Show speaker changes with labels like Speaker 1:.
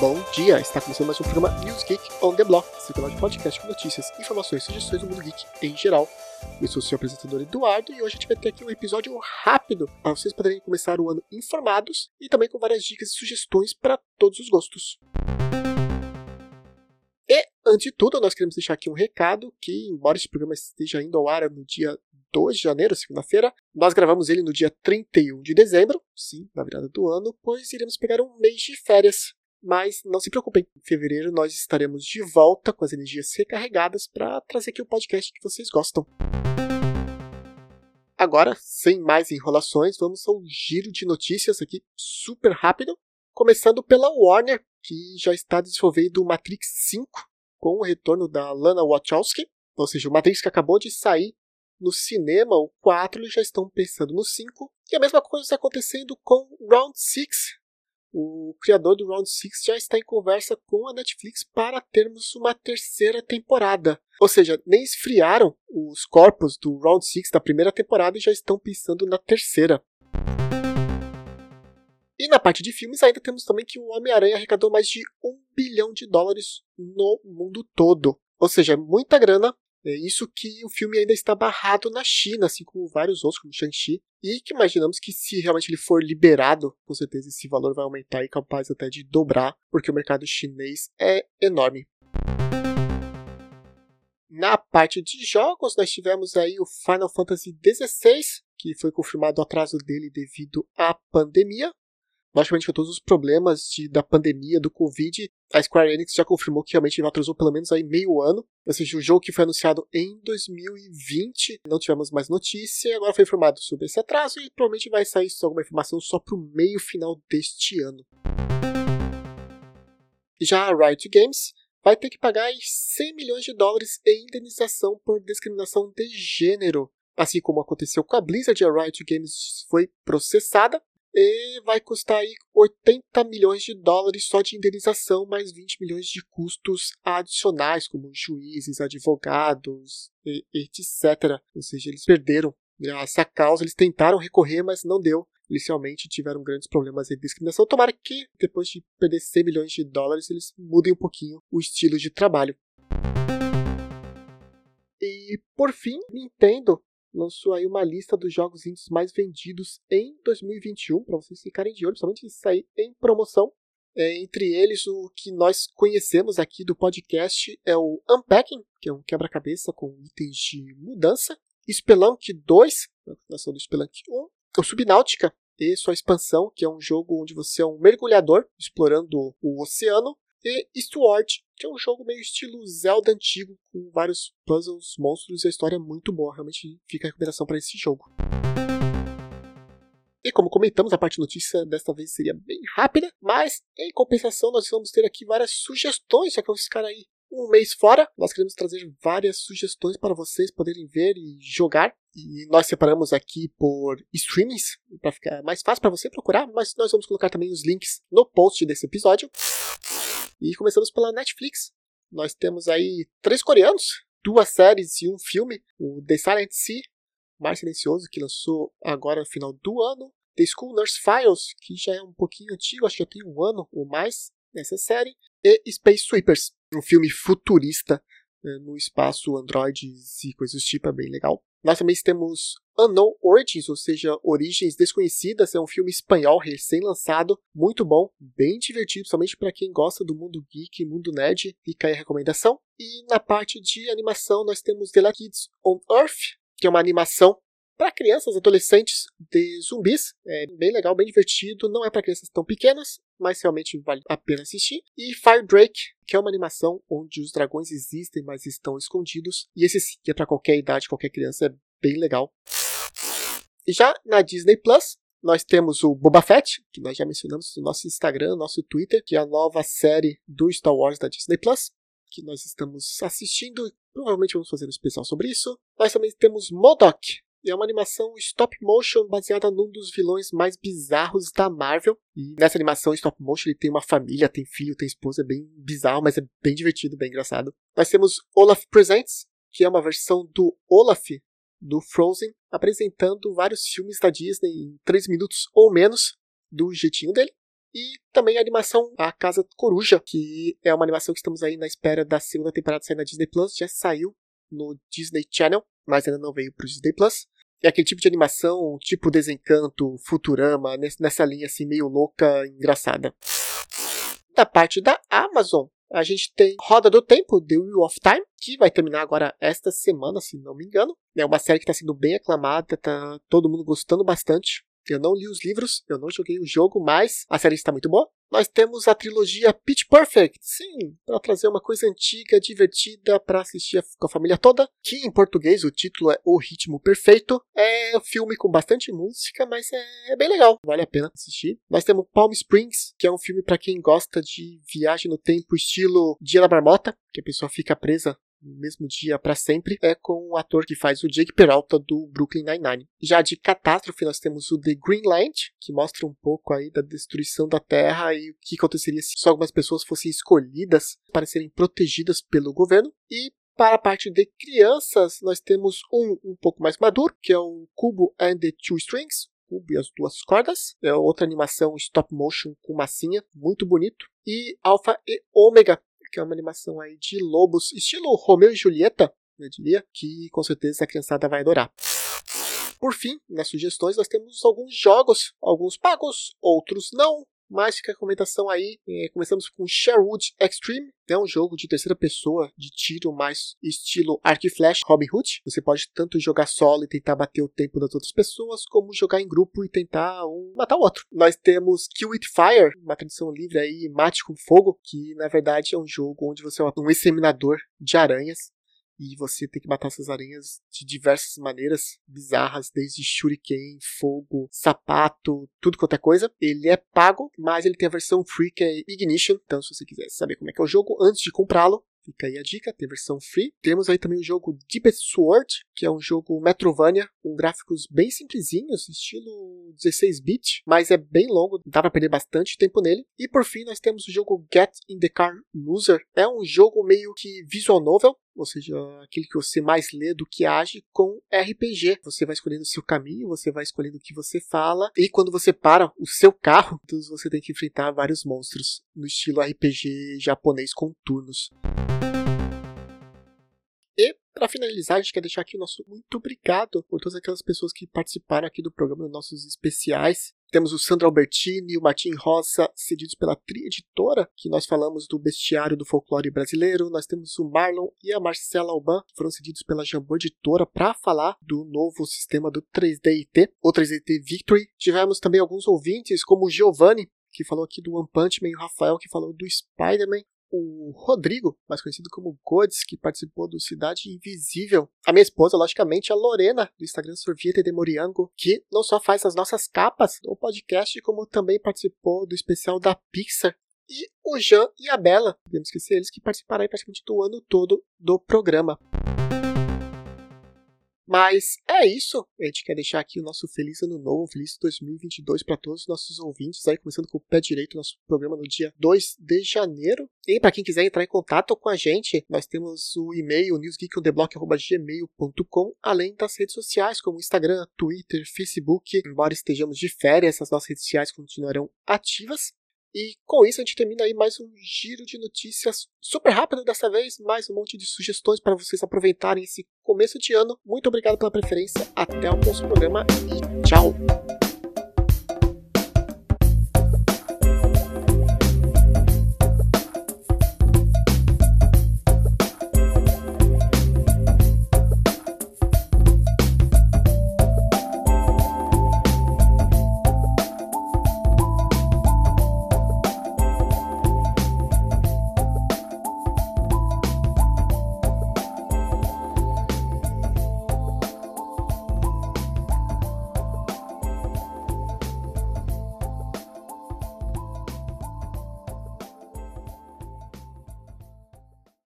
Speaker 1: Bom dia, está começando mais um programa News Geek on the Block, seu canal de podcast com notícias, informações sugestões do mundo geek em geral. Eu sou o seu apresentador Eduardo e hoje a gente vai ter aqui um episódio rápido para vocês poderem começar o ano informados e também com várias dicas e sugestões para todos os gostos. E, antes de tudo, nós queremos deixar aqui um recado que, embora este programa esteja indo ao ar no dia 2 de janeiro, segunda-feira. Nós gravamos ele no dia 31 de dezembro, sim, na virada do ano, pois iremos pegar um mês de férias. Mas não se preocupem, em fevereiro nós estaremos de volta com as energias recarregadas para trazer aqui o podcast que vocês gostam. Agora, sem mais enrolações, vamos ao giro de notícias aqui super rápido, começando pela Warner, que já está desenvolvendo o Matrix 5 com o retorno da Lana Wachowski, ou seja, o Matrix que acabou de sair no cinema, o 4, eles já estão pensando no 5. E a mesma coisa está acontecendo com Round 6. O criador do Round 6 já está em conversa com a Netflix para termos uma terceira temporada. Ou seja, nem esfriaram os corpos do Round 6 da primeira temporada e já estão pensando na terceira. E na parte de filmes, ainda temos também que o Homem-Aranha arrecadou mais de um bilhão de dólares no mundo todo. Ou seja, muita grana é isso que o filme ainda está barrado na China, assim como vários outros, como Shang-Chi, e que imaginamos que se realmente ele for liberado, com certeza esse valor vai aumentar e capaz até de dobrar, porque o mercado chinês é enorme. Na parte de jogos, nós tivemos aí o Final Fantasy XVI, que foi confirmado o atraso dele devido à pandemia logicamente com todos os problemas de, da pandemia, do Covid, a Square Enix já confirmou que realmente atrasou pelo menos aí meio ano. Ou seja, o jogo que foi anunciado em 2020, não tivemos mais notícia, agora foi informado sobre esse atraso e provavelmente vai sair alguma informação só para o meio final deste ano. Já a Riot Games vai ter que pagar 100 milhões de dólares em indenização por discriminação de gênero. Assim como aconteceu com a Blizzard, a Riot Games foi processada e vai custar aí 80 milhões de dólares só de indenização, mais 20 milhões de custos adicionais, como juízes, advogados, e, etc. Ou seja, eles perderam essa causa, eles tentaram recorrer, mas não deu. Inicialmente tiveram grandes problemas de discriminação. Tomara que, depois de perder 100 milhões de dólares, eles mudem um pouquinho o estilo de trabalho. E, por fim, Nintendo lançou aí uma lista dos jogos indies mais vendidos em 2021, para vocês ficarem de olho, principalmente se sair em promoção. É, entre eles, o que nós conhecemos aqui do podcast é o Unpacking, que é um quebra-cabeça com itens de mudança. Spelunk 2, a continuação do Spelunk 1. O Subnáutica e sua expansão, que é um jogo onde você é um mergulhador explorando o oceano e Eastward, que é um jogo meio estilo Zelda antigo, com vários puzzles, monstros e a história é muito boa. Realmente fica a recomendação para esse jogo. E como comentamos, a parte de notícia desta vez seria bem rápida, mas em compensação nós vamos ter aqui várias sugestões, já que vamos ficar aí um mês fora. Nós queremos trazer várias sugestões para vocês poderem ver e jogar. E nós separamos aqui por streamings, para ficar mais fácil para você procurar, mas nós vamos colocar também os links no post desse episódio. E começamos pela Netflix. Nós temos aí três coreanos, duas séries e um filme. O The Silent Sea, Mar Silencioso, que lançou agora no final do ano. The School Nurse Files, que já é um pouquinho antigo, acho que já tem um ano ou mais nessa série. E Space Sweepers, um filme futurista né, no espaço, androides e coisas do tipo, é bem legal. Nós também temos Unknown Origins, ou seja, Origens Desconhecidas, é um filme espanhol recém-lançado, muito bom, bem divertido, somente para quem gosta do mundo geek, mundo nerd, fica aí a recomendação. E na parte de animação nós temos The Kids on Earth, que é uma animação para crianças, adolescentes de zumbis. É bem legal, bem divertido. Não é para crianças tão pequenas, mas realmente vale a pena assistir. E Firedrake, que é uma animação onde os dragões existem, mas estão escondidos. E esse sim, que é para qualquer idade, qualquer criança, é bem legal. E já na Disney Plus, nós temos o Boba Fett, que nós já mencionamos no nosso Instagram, nosso Twitter, que é a nova série do Star Wars da Disney Plus, que nós estamos assistindo. Provavelmente vamos fazer um especial sobre isso. Nós também temos Modok, é uma animação stop motion baseada num dos vilões mais bizarros da Marvel. E nessa animação stop motion ele tem uma família, tem filho, tem esposa, é bem bizarro, mas é bem divertido, bem engraçado. Nós temos Olaf Presents, que é uma versão do Olaf do Frozen, apresentando vários filmes da Disney em 3 minutos ou menos, do jeitinho dele. E também a animação A Casa Coruja, que é uma animação que estamos aí na espera da segunda temporada sair na Disney Plus. Já saiu no Disney Channel, mas ainda não veio pro Disney Plus. É aquele tipo de animação, tipo Desencanto, Futurama, nessa linha assim meio louca, engraçada. Da parte da Amazon, a gente tem Roda do Tempo, The Wheel of Time, que vai terminar agora esta semana, se não me engano. É uma série que está sendo bem aclamada, tá todo mundo gostando bastante. Eu não li os livros, eu não joguei o jogo, mas a série está muito boa. Nós temos a trilogia Pitch Perfect, sim, para trazer uma coisa antiga, divertida para assistir com a família toda. Que em português o título é O Ritmo Perfeito. É um filme com bastante música, mas é, bem legal, vale a pena assistir. Nós temos Palm Springs, que é um filme para quem gosta de viagem no tempo, estilo Dia da Marmota, que a pessoa fica presa mesmo dia para sempre, é com o ator que faz o Jake Peralta do Brooklyn Nine-Nine. Já de catástrofe, nós temos o The Greenland, que mostra um pouco aí da destruição da Terra e o que aconteceria se só algumas pessoas fossem escolhidas para serem protegidas pelo governo. E para a parte de crianças, nós temos um um pouco mais maduro, que é o Cubo and the Two Strings, Cubo e as duas cordas. É outra animação stop motion com massinha, muito bonito. E Alpha e Ômega, que é uma animação aí de lobos, estilo Romeu e Julieta, eu diria, que com certeza a criançada vai adorar. Por fim, nas sugestões nós temos alguns jogos, alguns pagos, outros não, mas fica a recomendação aí. É, começamos com Sherwood Extreme, é um jogo de terceira pessoa de tiro mais estilo Arc Flash Robin Hood. Você pode tanto jogar solo e tentar bater o tempo das outras pessoas, como jogar em grupo e tentar um matar o outro. Nós temos Kill With Fire, uma tradução livre aí, Mate com Fogo, que na verdade é um jogo onde você é um exterminador de aranhas e você tem que matar essas aranhas de diversas maneiras bizarras, desde shuriken, fogo, sapato, tudo quanto é coisa. Ele é pago, mas ele tem a versão free que é Ignition. Então, se você quiser saber como é que é o jogo antes de comprá-lo, Fica aí a dica, tem versão free. Temos aí também o jogo Deepest Sword, que é um jogo Metrovania, com gráficos bem simplesinhos, estilo 16-bit, mas é bem longo, dá para perder bastante tempo nele. E por fim, nós temos o jogo Get in the Car Loser. É um jogo meio que visual novel, ou seja, aquele que você mais lê do que age com RPG. Você vai escolhendo o seu caminho, você vai escolhendo o que você fala, e quando você para o seu carro, então você tem que enfrentar vários monstros no estilo RPG japonês com turnos. E, para finalizar, a gente quer deixar aqui o nosso muito obrigado por todas aquelas pessoas que participaram aqui do programa, dos nossos especiais. Temos o Sandro Albertini e o Martim Rosa, cedidos pela Tri Editora, que nós falamos do bestiário do folclore brasileiro. Nós temos o Marlon e a Marcela Alban, que foram cedidos pela Jambô Editora para falar do novo sistema do 3DIT, o 3DIT Victory. Tivemos também alguns ouvintes, como o Giovanni, que falou aqui do One Punch Man, e o Rafael, que falou do Spider-Man o Rodrigo, mais conhecido como Godes, que participou do Cidade Invisível. A minha esposa, logicamente, a Lorena, do Instagram Sorvete de Moriango, que não só faz as nossas capas do podcast, como também participou do especial da Pixar. E o Jean e a Bela, podemos esquecer eles, que participaram praticamente do ano todo do programa. Mas é isso. A gente quer deixar aqui o nosso feliz ano novo, feliz 2022 para todos os nossos ouvintes, aí começando com o pé direito nosso programa no dia 2 de janeiro. E para quem quiser entrar em contato com a gente, nós temos o e-mail newsgeekontheblock@gmail.com, além das redes sociais como Instagram, Twitter, Facebook. Embora estejamos de férias, essas nossas redes sociais continuarão ativas. E com isso a gente termina aí mais um giro de notícias super rápido dessa vez, mais um monte de sugestões para vocês aproveitarem esse começo de ano. Muito obrigado pela preferência, até o próximo programa e tchau!